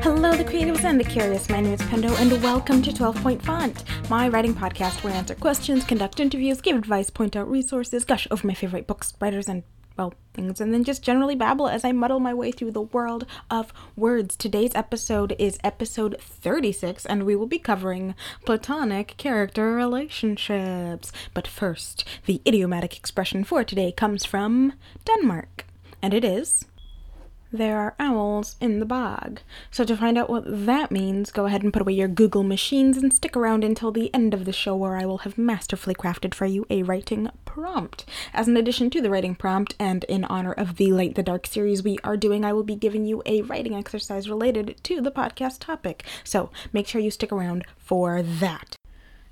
Hello, the creatives and the curious. My name is Pendo, and welcome to 12 Point Font, my writing podcast where I answer questions, conduct interviews, give advice, point out resources, gush over my favorite books, writers, and well, things, and then just generally babble as I muddle my way through the world of words. Today's episode is episode 36, and we will be covering platonic character relationships. But first, the idiomatic expression for today comes from Denmark, and it is there are owls in the bog. So, to find out what that means, go ahead and put away your Google machines and stick around until the end of the show where I will have masterfully crafted for you a writing prompt. As an addition to the writing prompt, and in honor of the Light the Dark series we are doing, I will be giving you a writing exercise related to the podcast topic. So, make sure you stick around for that.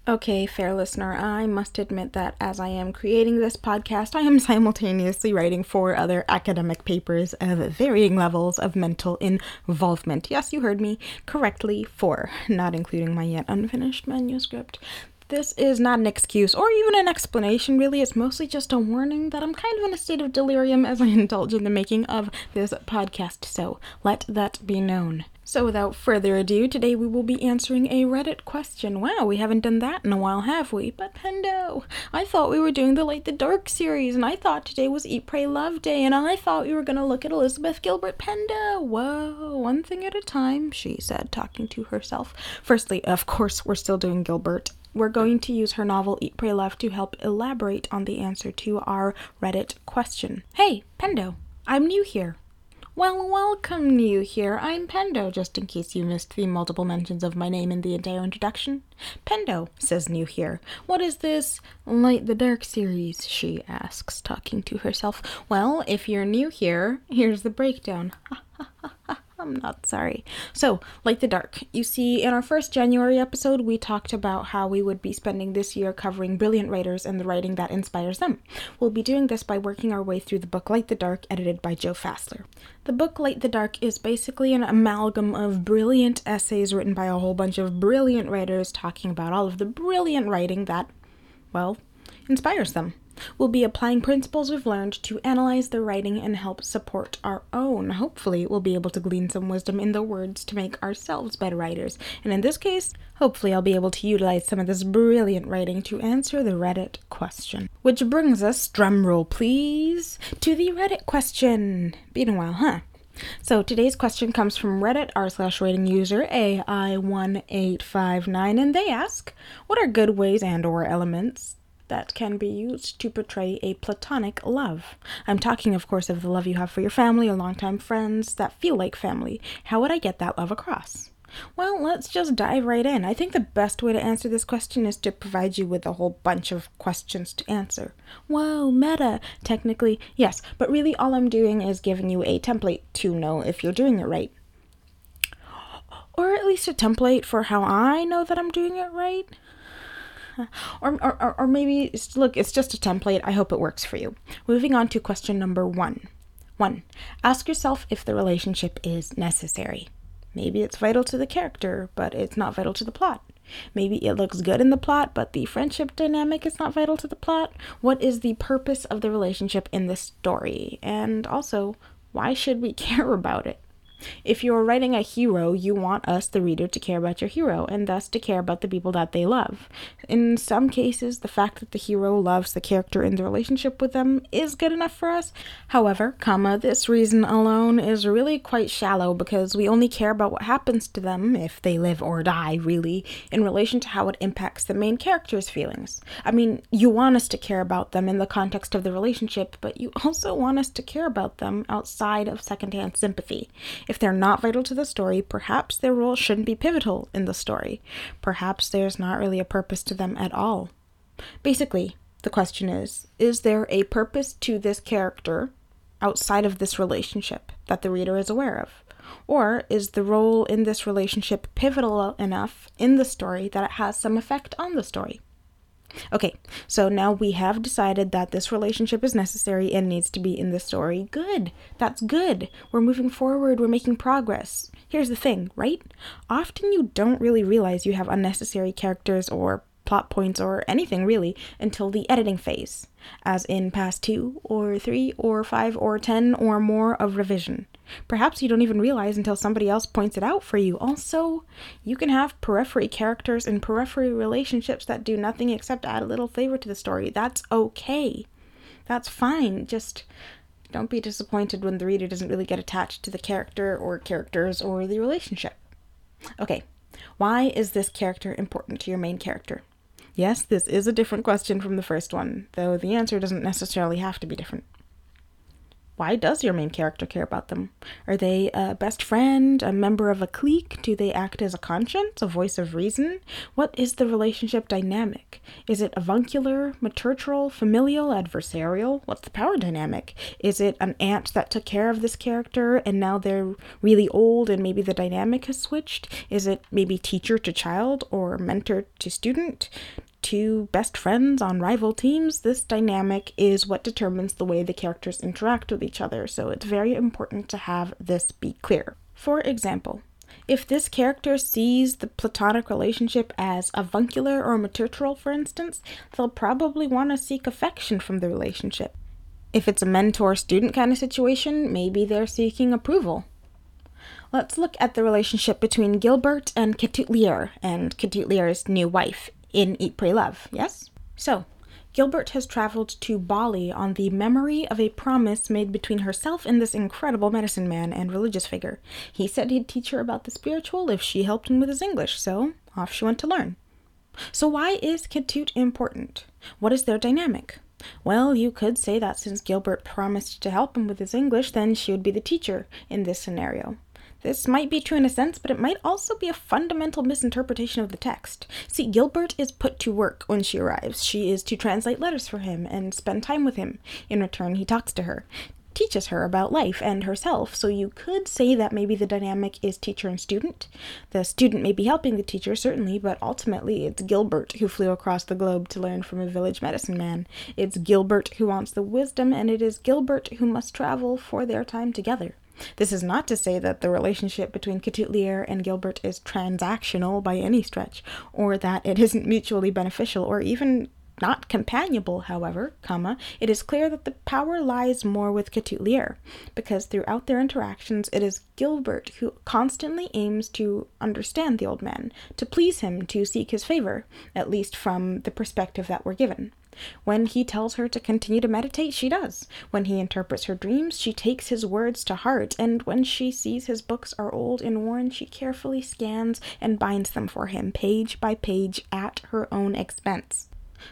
Okay, fair listener, I must admit that as I am creating this podcast, I am simultaneously writing four other academic papers of varying levels of mental involvement. Yes, you heard me correctly, four, not including my yet unfinished manuscript. This is not an excuse or even an explanation, really. It's mostly just a warning that I'm kind of in a state of delirium as I indulge in the making of this podcast, so let that be known. So, without further ado, today we will be answering a Reddit question. Wow, we haven't done that in a while, have we? But Pendo, I thought we were doing the Light the Dark series, and I thought today was Eat, Pray, Love Day, and I thought we were gonna look at Elizabeth Gilbert Pendo. Whoa, one thing at a time, she said, talking to herself. Firstly, of course, we're still doing Gilbert. We're going to use her novel Eat, Pray, Love to help elaborate on the answer to our Reddit question. Hey, Pendo, I'm new here. Well, welcome, new here. I'm Pendo, just in case you missed the multiple mentions of my name in the entire introduction. Pendo, says new here. What is this Light the Dark series? She asks, talking to herself. Well, if you're new here, here's the breakdown. I'm not sorry. So, Light the Dark. You see, in our first January episode, we talked about how we would be spending this year covering brilliant writers and the writing that inspires them. We'll be doing this by working our way through the book Light the Dark, edited by Joe Fassler. The book Light the Dark is basically an amalgam of brilliant essays written by a whole bunch of brilliant writers talking about all of the brilliant writing that, well, inspires them. We'll be applying principles we've learned to analyze the writing and help support our own. Hopefully, we'll be able to glean some wisdom in the words to make ourselves better writers. And in this case, hopefully, I'll be able to utilize some of this brilliant writing to answer the Reddit question. Which brings us, drumroll please, to the Reddit question. Been a while, huh? So today's question comes from Reddit r slash writing user AI1859 and they ask, what are good ways and or elements that can be used to portray a platonic love. I'm talking, of course, of the love you have for your family or longtime friends that feel like family. How would I get that love across? Well, let's just dive right in. I think the best way to answer this question is to provide you with a whole bunch of questions to answer. Whoa, meta! Technically, yes, but really all I'm doing is giving you a template to know if you're doing it right. Or at least a template for how I know that I'm doing it right. or, or, or maybe, look, it's just a template. I hope it works for you. Moving on to question number one. One, ask yourself if the relationship is necessary. Maybe it's vital to the character, but it's not vital to the plot. Maybe it looks good in the plot, but the friendship dynamic is not vital to the plot. What is the purpose of the relationship in this story? And also, why should we care about it? If you're writing a hero, you want us, the reader, to care about your hero and thus to care about the people that they love. In some cases, the fact that the hero loves the character in the relationship with them is good enough for us. However, comma, this reason alone is really quite shallow because we only care about what happens to them, if they live or die, really, in relation to how it impacts the main character's feelings. I mean, you want us to care about them in the context of the relationship, but you also want us to care about them outside of secondhand sympathy. If they're not vital to the story, perhaps their role shouldn't be pivotal in the story. Perhaps there's not really a purpose to them at all. Basically, the question is Is there a purpose to this character outside of this relationship that the reader is aware of? Or is the role in this relationship pivotal enough in the story that it has some effect on the story? Okay, so now we have decided that this relationship is necessary and needs to be in the story. Good. That's good. We're moving forward, we're making progress. Here's the thing, right? Often you don't really realize you have unnecessary characters or plot points or anything really until the editing phase, as in past two or three or five or ten or more of revision. Perhaps you don't even realize until somebody else points it out for you. Also, you can have periphery characters and periphery relationships that do nothing except add a little flavor to the story. That's okay. That's fine. Just don't be disappointed when the reader doesn't really get attached to the character or characters or the relationship. Okay, why is this character important to your main character? Yes, this is a different question from the first one, though the answer doesn't necessarily have to be different why does your main character care about them? Are they a best friend, a member of a clique? Do they act as a conscience, a voice of reason? What is the relationship dynamic? Is it avuncular, maternal, familial, adversarial? What's the power dynamic? Is it an aunt that took care of this character and now they're really old and maybe the dynamic has switched? Is it maybe teacher to child or mentor to student? Two best friends on rival teams, this dynamic is what determines the way the characters interact with each other, so it's very important to have this be clear. For example, if this character sees the platonic relationship as avuncular or maternal, for instance, they'll probably want to seek affection from the relationship. If it's a mentor student kind of situation, maybe they're seeking approval. Let's look at the relationship between Gilbert and Ketut and Ketut new wife, in Eat, Pray, Love, yes? So, Gilbert has traveled to Bali on the memory of a promise made between herself and this incredible medicine man and religious figure. He said he'd teach her about the spiritual if she helped him with his English, so off she went to learn. So, why is Ketut important? What is their dynamic? Well, you could say that since Gilbert promised to help him with his English, then she would be the teacher in this scenario. This might be true in a sense, but it might also be a fundamental misinterpretation of the text. See, Gilbert is put to work when she arrives. She is to translate letters for him and spend time with him. In return, he talks to her, teaches her about life and herself. So you could say that maybe the dynamic is teacher and student. The student may be helping the teacher, certainly, but ultimately it's Gilbert who flew across the globe to learn from a village medicine man. It's Gilbert who wants the wisdom, and it is Gilbert who must travel for their time together. This is not to say that the relationship between Ketut and Gilbert is transactional by any stretch, or that it isn't mutually beneficial or even not companionable, however, comma, it is clear that the power lies more with Ketut because throughout their interactions it is Gilbert who constantly aims to understand the old man, to please him, to seek his favor, at least from the perspective that we're given. When he tells her to continue to meditate, she does. When he interprets her dreams, she takes his words to heart, and when she sees his books are old and worn, she carefully scans and binds them for him, page by page, at her own expense.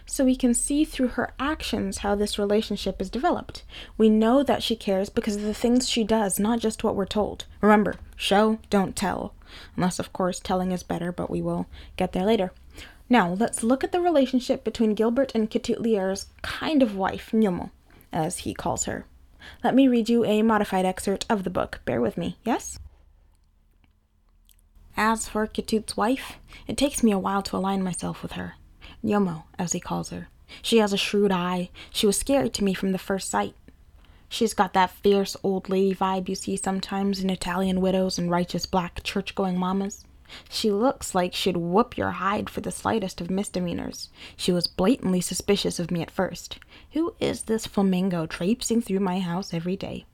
So we can see through her actions how this relationship is developed. We know that she cares because of the things she does, not just what we're told. Remember, show, don't tell. Unless, of course, telling is better, but we will get there later. Now, let's look at the relationship between Gilbert and Ketut kind of wife, Nyomo, as he calls her. Let me read you a modified excerpt of the book. Bear with me, yes? As for Ketut's wife, it takes me a while to align myself with her. Nyomo, as he calls her. She has a shrewd eye. She was scary to me from the first sight. She's got that fierce old lady vibe you see sometimes in Italian widows and righteous black church going mamas. She looks like she'd whoop your hide for the slightest of misdemeanors. She was blatantly suspicious of me at first. Who is this flamingo traipsing through my house every day?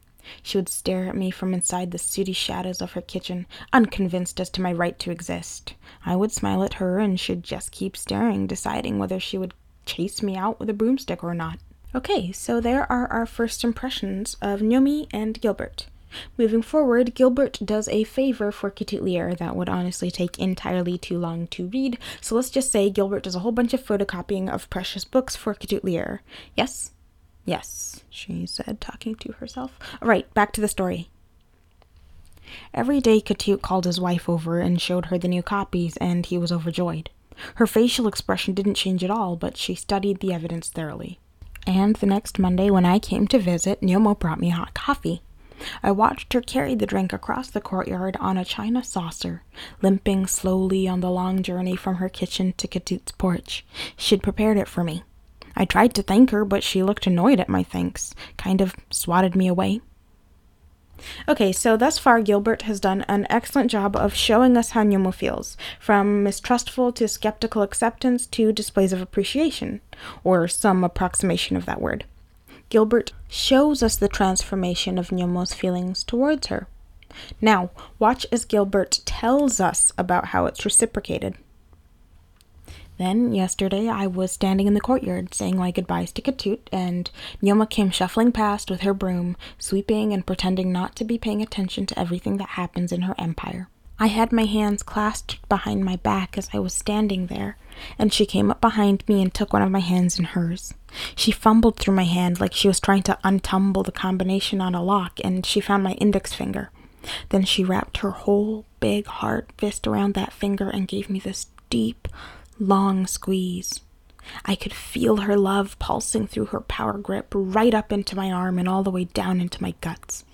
She would stare at me from inside the sooty shadows of her kitchen, unconvinced as to my right to exist. I would smile at her, and she'd just keep staring, deciding whether she would chase me out with a broomstick or not. Okay, so there are our first impressions of Nyomi and Gilbert. Moving forward, Gilbert does a favor for Ketut that would honestly take entirely too long to read, so let's just say Gilbert does a whole bunch of photocopying of precious books for Ketut Yes? Yes, she said, talking to herself. All right, back to the story. Every day, Ketut called his wife over and showed her the new copies, and he was overjoyed. Her facial expression didn't change at all, but she studied the evidence thoroughly. And the next Monday, when I came to visit, Nyomo brought me hot coffee. I watched her carry the drink across the courtyard on a china saucer, limping slowly on the long journey from her kitchen to Ketut's porch. She'd prepared it for me. I tried to thank her, but she looked annoyed at my thanks, kind of swatted me away. Okay, so thus far, Gilbert has done an excellent job of showing us how Nyomo feels, from mistrustful to skeptical acceptance to displays of appreciation, or some approximation of that word. Gilbert shows us the transformation of Nyomo's feelings towards her. Now, watch as Gilbert tells us about how it's reciprocated. Then, yesterday, I was standing in the courtyard saying my goodbyes to Ketut, and Nyoma came shuffling past with her broom, sweeping and pretending not to be paying attention to everything that happens in her empire. I had my hands clasped behind my back as I was standing there, and she came up behind me and took one of my hands in hers. She fumbled through my hand like she was trying to untumble the combination on a lock, and she found my index finger. Then she wrapped her whole big hard fist around that finger and gave me this deep, long squeeze. I could feel her love pulsing through her power grip right up into my arm and all the way down into my guts.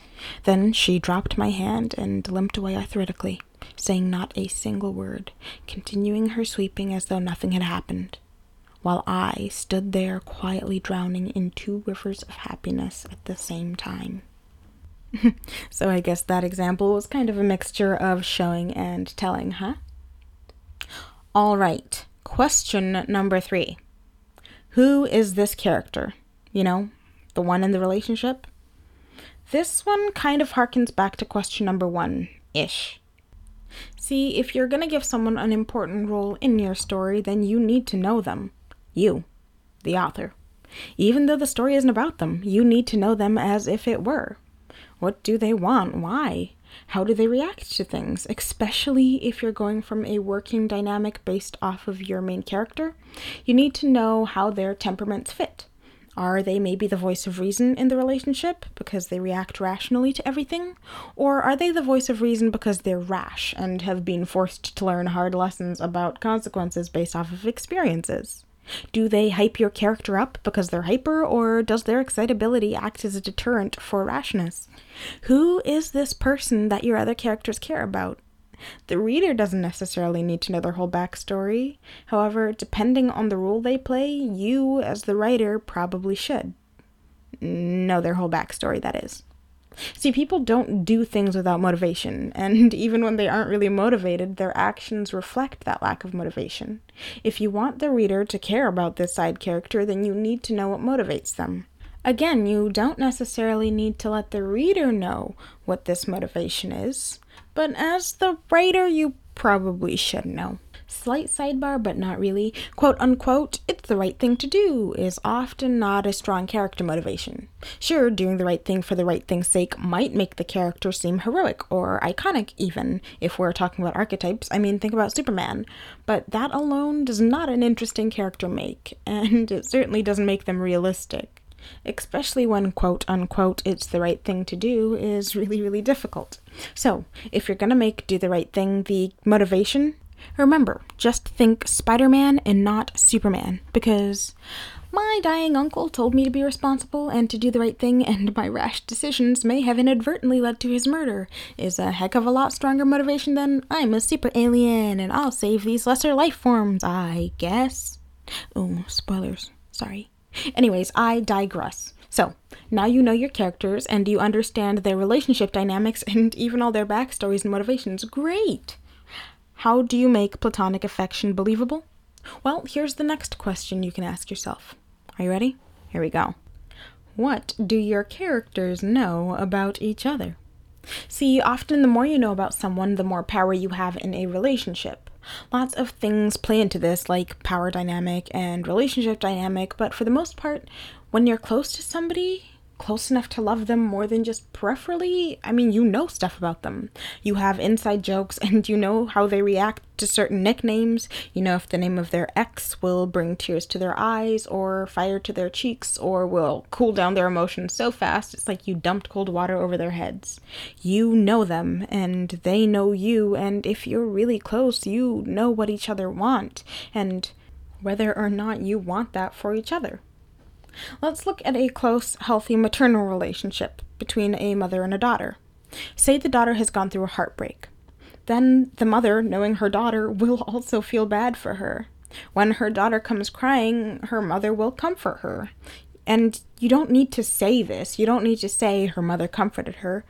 Then she dropped my hand and limped away arthritically, saying not a single word, continuing her sweeping as though nothing had happened, while I stood there quietly drowning in two rivers of happiness at the same time. so I guess that example was kind of a mixture of showing and telling, huh? All right, question number three Who is this character? You know, the one in the relationship? This one kind of harkens back to question number one ish. See, if you're gonna give someone an important role in your story, then you need to know them. You, the author. Even though the story isn't about them, you need to know them as if it were. What do they want? Why? How do they react to things? Especially if you're going from a working dynamic based off of your main character, you need to know how their temperaments fit. Are they maybe the voice of reason in the relationship because they react rationally to everything? Or are they the voice of reason because they're rash and have been forced to learn hard lessons about consequences based off of experiences? Do they hype your character up because they're hyper, or does their excitability act as a deterrent for rashness? Who is this person that your other characters care about? The reader doesn't necessarily need to know their whole backstory. However, depending on the role they play, you, as the writer, probably should. Know their whole backstory, that is. See, people don't do things without motivation, and even when they aren't really motivated, their actions reflect that lack of motivation. If you want the reader to care about this side character, then you need to know what motivates them. Again, you don't necessarily need to let the reader know what this motivation is, but as the writer, you probably should know. Slight sidebar, but not really. Quote unquote, it's the right thing to do is often not a strong character motivation. Sure, doing the right thing for the right thing's sake might make the character seem heroic or iconic, even if we're talking about archetypes. I mean, think about Superman. But that alone does not an interesting character make, and it certainly doesn't make them realistic especially when quote unquote it's the right thing to do, is really, really difficult. So, if you're gonna make do the right thing the motivation, Remember, just think Spider Man and not Superman, because my dying uncle told me to be responsible and to do the right thing, and my rash decisions may have inadvertently led to his murder, is a heck of a lot stronger motivation than I'm a super alien and I'll save these lesser life forms, I guess. Oh, spoilers. Sorry. Anyways, I digress. So, now you know your characters and you understand their relationship dynamics and even all their backstories and motivations. Great! How do you make platonic affection believable? Well, here's the next question you can ask yourself. Are you ready? Here we go. What do your characters know about each other? See, often the more you know about someone, the more power you have in a relationship. Lots of things play into this, like power dynamic and relationship dynamic, but for the most part, when you're close to somebody, close enough to love them more than just peripherally, I mean, you know stuff about them. You have inside jokes and you know how they react to certain nicknames. You know if the name of their ex will bring tears to their eyes or fire to their cheeks or will cool down their emotions so fast it's like you dumped cold water over their heads. You know them and they know you, and if you're really close, you know what each other want and whether or not you want that for each other. Let's look at a close, healthy maternal relationship between a mother and a daughter. Say the daughter has gone through a heartbreak. Then the mother, knowing her daughter, will also feel bad for her. When her daughter comes crying, her mother will comfort her. And you don't need to say this. You don't need to say her mother comforted her.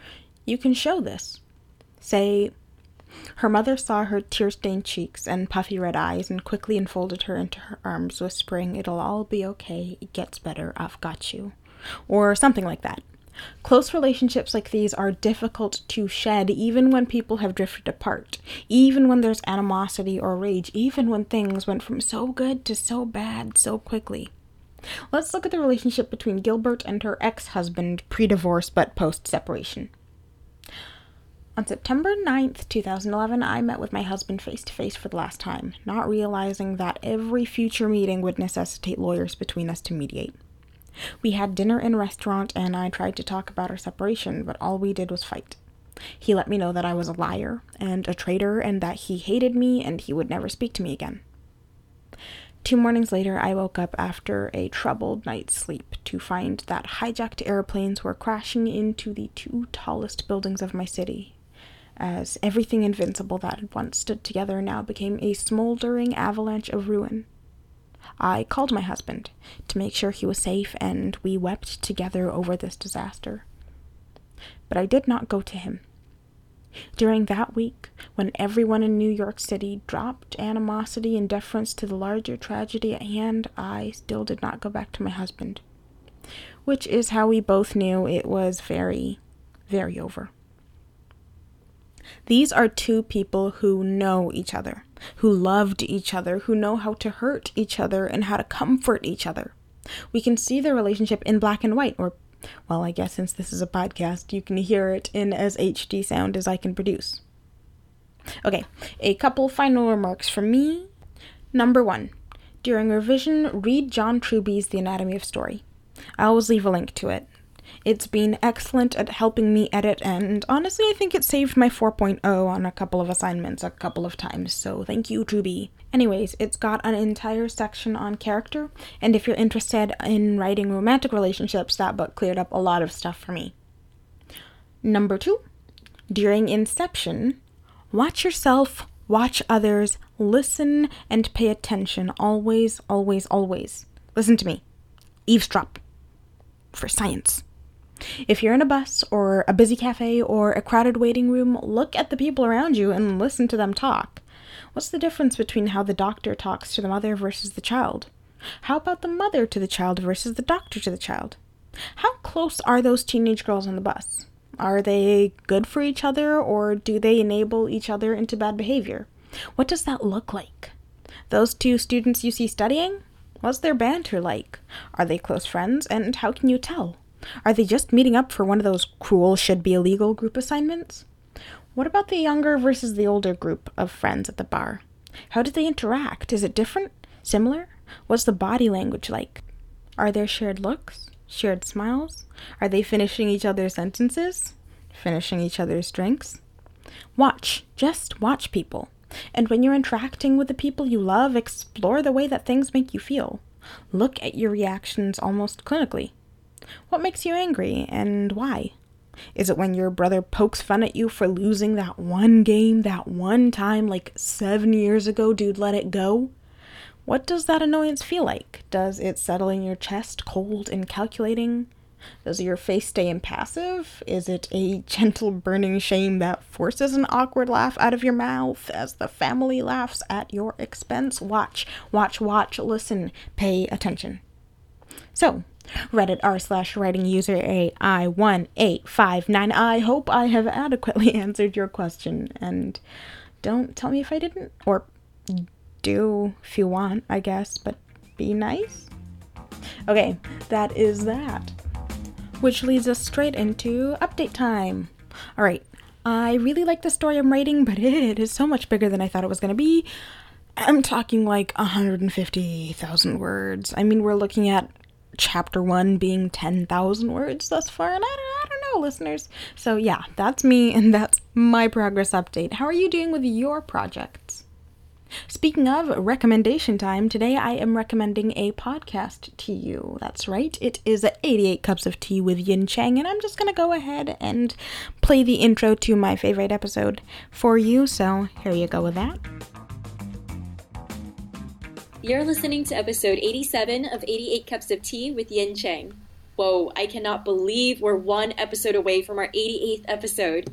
You can show this. Say, her mother saw her tear stained cheeks and puffy red eyes and quickly enfolded her into her arms, whispering, It'll all be okay. It gets better. I've got you. or something like that. Close relationships like these are difficult to shed even when people have drifted apart, even when there's animosity or rage, even when things went from so good to so bad so quickly. Let's look at the relationship between Gilbert and her ex husband, pre divorce but post separation. On September 9th, 2011, I met with my husband face to face for the last time, not realizing that every future meeting would necessitate lawyers between us to mediate. We had dinner in a restaurant and I tried to talk about our separation, but all we did was fight. He let me know that I was a liar and a traitor and that he hated me and he would never speak to me again. Two mornings later, I woke up after a troubled night's sleep to find that hijacked airplanes were crashing into the two tallest buildings of my city, as everything invincible that had once stood together now became a smoldering avalanche of ruin. I called my husband to make sure he was safe, and we wept together over this disaster. But I did not go to him. During that week, when everyone in New York City dropped animosity in deference to the larger tragedy at hand, I still did not go back to my husband. Which is how we both knew it was very, very over. These are two people who know each other, who loved each other, who know how to hurt each other and how to comfort each other. We can see their relationship in black and white, or, well, I guess since this is a podcast, you can hear it in as HD sound as I can produce. Okay, a couple final remarks from me. Number one, during revision, read John Truby's The Anatomy of Story. I always leave a link to it. It's been excellent at helping me edit, and honestly, I think it saved my 4.0 on a couple of assignments a couple of times, so thank you, Truby. Anyways, it's got an entire section on character, and if you're interested in writing romantic relationships, that book cleared up a lot of stuff for me. Number two, during Inception, watch yourself, watch others, listen, and pay attention. Always, always, always. Listen to me. Eavesdrop. For science. If you're in a bus or a busy cafe or a crowded waiting room, look at the people around you and listen to them talk. What's the difference between how the doctor talks to the mother versus the child? How about the mother to the child versus the doctor to the child? How close are those teenage girls on the bus? Are they good for each other or do they enable each other into bad behavior? What does that look like? Those two students you see studying? What's their banter like? Are they close friends and how can you tell? Are they just meeting up for one of those cruel should be illegal group assignments? What about the younger versus the older group of friends at the bar? How do they interact? Is it different? Similar? What's the body language like? Are there shared looks? Shared smiles? Are they finishing each other's sentences? Finishing each other's drinks? Watch. Just watch people. And when you're interacting with the people you love, explore the way that things make you feel. Look at your reactions almost clinically. What makes you angry and why? Is it when your brother pokes fun at you for losing that one game that one time like seven years ago, dude, let it go? What does that annoyance feel like? Does it settle in your chest, cold and calculating? Does your face stay impassive? Is it a gentle burning shame that forces an awkward laugh out of your mouth as the family laughs at your expense? Watch, watch, watch, listen, pay attention. So, Reddit r slash writing user AI1859. I hope I have adequately answered your question, and don't tell me if I didn't. Or do if you want, I guess, but be nice. Okay, that is that. Which leads us straight into update time. Alright, I really like the story I'm writing, but it is so much bigger than I thought it was going to be. I'm talking like 150,000 words. I mean, we're looking at chapter one being 10,000 words thus far, and I don't, I don't know, listeners. So, yeah, that's me, and that's my progress update. How are you doing with your projects? Speaking of recommendation time, today I am recommending a podcast to you. That's right, it is 88 Cups of Tea with Yin Chang, and I'm just going to go ahead and play the intro to my favorite episode for you. So, here you go with that. You're listening to episode 87 of 88 Cups of Tea with Yin Chang. Whoa, I cannot believe we're one episode away from our 88th episode.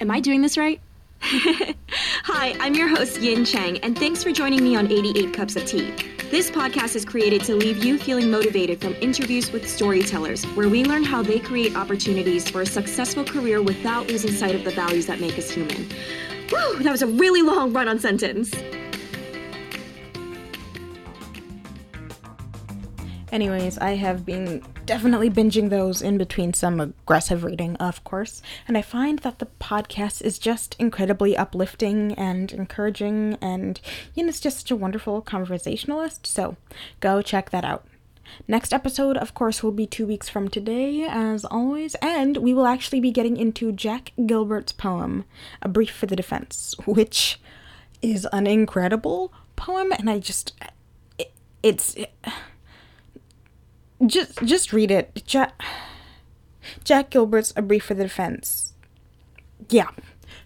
Am I doing this right? Hi, I'm your host Yin Chang, and thanks for joining me on 88 Cups of Tea. This podcast is created to leave you feeling motivated from interviews with storytellers, where we learn how they create opportunities for a successful career without losing sight of the values that make us human. Whew, that was a really long run on sentence. Anyways, I have been definitely binging those in between some aggressive reading, of course, and I find that the podcast is just incredibly uplifting and encouraging, and you know, it's just such a wonderful conversationalist. So go check that out. Next episode, of course, will be two weeks from today, as always, and we will actually be getting into Jack Gilbert's poem, A Brief for the Defense, which is an incredible poem, and I just. It, it's. It, just just read it. Jack, Jack Gilbert's A Brief for the Defense. Yeah.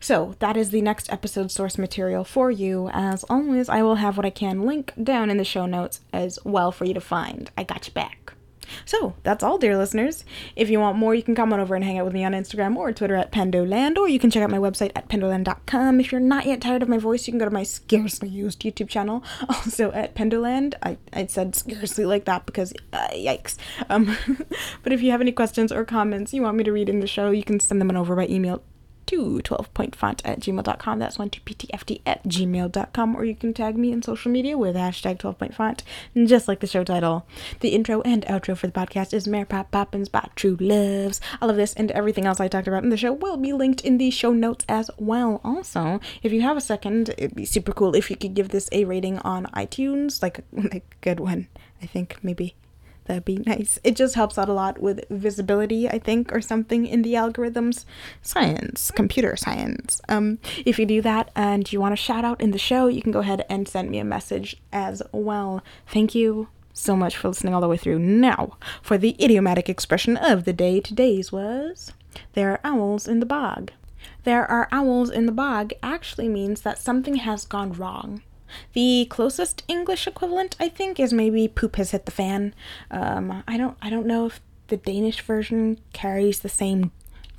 So that is the next episode source material for you. As always, I will have what I can link down in the show notes as well for you to find. I got you back. So that's all, dear listeners. If you want more, you can come on over and hang out with me on Instagram or Twitter at Pendoland, or you can check out my website at pendoland.com. If you're not yet tired of my voice, you can go to my scarcely used YouTube channel, also at Pendoland. I, I said scarcely like that because uh, yikes. Um, but if you have any questions or comments you want me to read in the show, you can send them on over by email to 12pointfont at gmail.com. That's 12ptft at gmail.com. Or you can tag me in social media with hashtag 12pointfont, just like the show title. The intro and outro for the podcast is Mary Pop Poppins by True Loves. All of this and everything else I talked about in the show will be linked in the show notes as well. Also, if you have a second, it'd be super cool if you could give this a rating on iTunes, like, like a good one, I think, maybe that'd be nice. It just helps out a lot with visibility, I think, or something in the algorithms. Science, computer science. Um, if you do that and you want a shout out in the show, you can go ahead and send me a message as well. Thank you so much for listening all the way through. Now, for the idiomatic expression of the day, today's was there are owls in the bog. There are owls in the bog actually means that something has gone wrong. The closest English equivalent, I think, is maybe "poop has hit the fan." Um, I don't, I don't know if the Danish version carries the same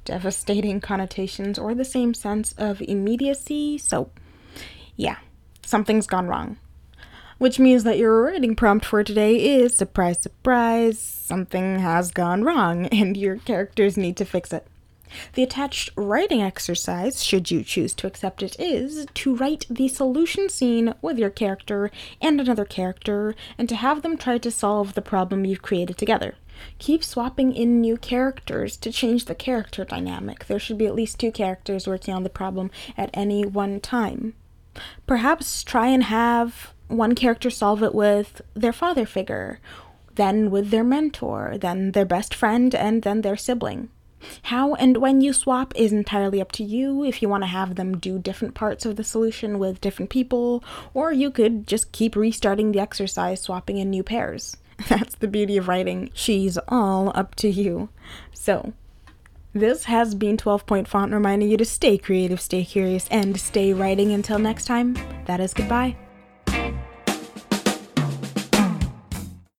devastating connotations or the same sense of immediacy. So, yeah, something's gone wrong. Which means that your writing prompt for today is surprise, surprise, something has gone wrong, and your characters need to fix it. The attached writing exercise, should you choose to accept it, is to write the solution scene with your character and another character, and to have them try to solve the problem you've created together. Keep swapping in new characters to change the character dynamic. There should be at least two characters working on the problem at any one time. Perhaps try and have one character solve it with their father figure, then with their mentor, then their best friend, and then their sibling. How and when you swap is entirely up to you if you want to have them do different parts of the solution with different people, or you could just keep restarting the exercise swapping in new pairs. That's the beauty of writing. She's all up to you. So, this has been 12 Point Font reminding you to stay creative, stay curious, and stay writing until next time. That is goodbye.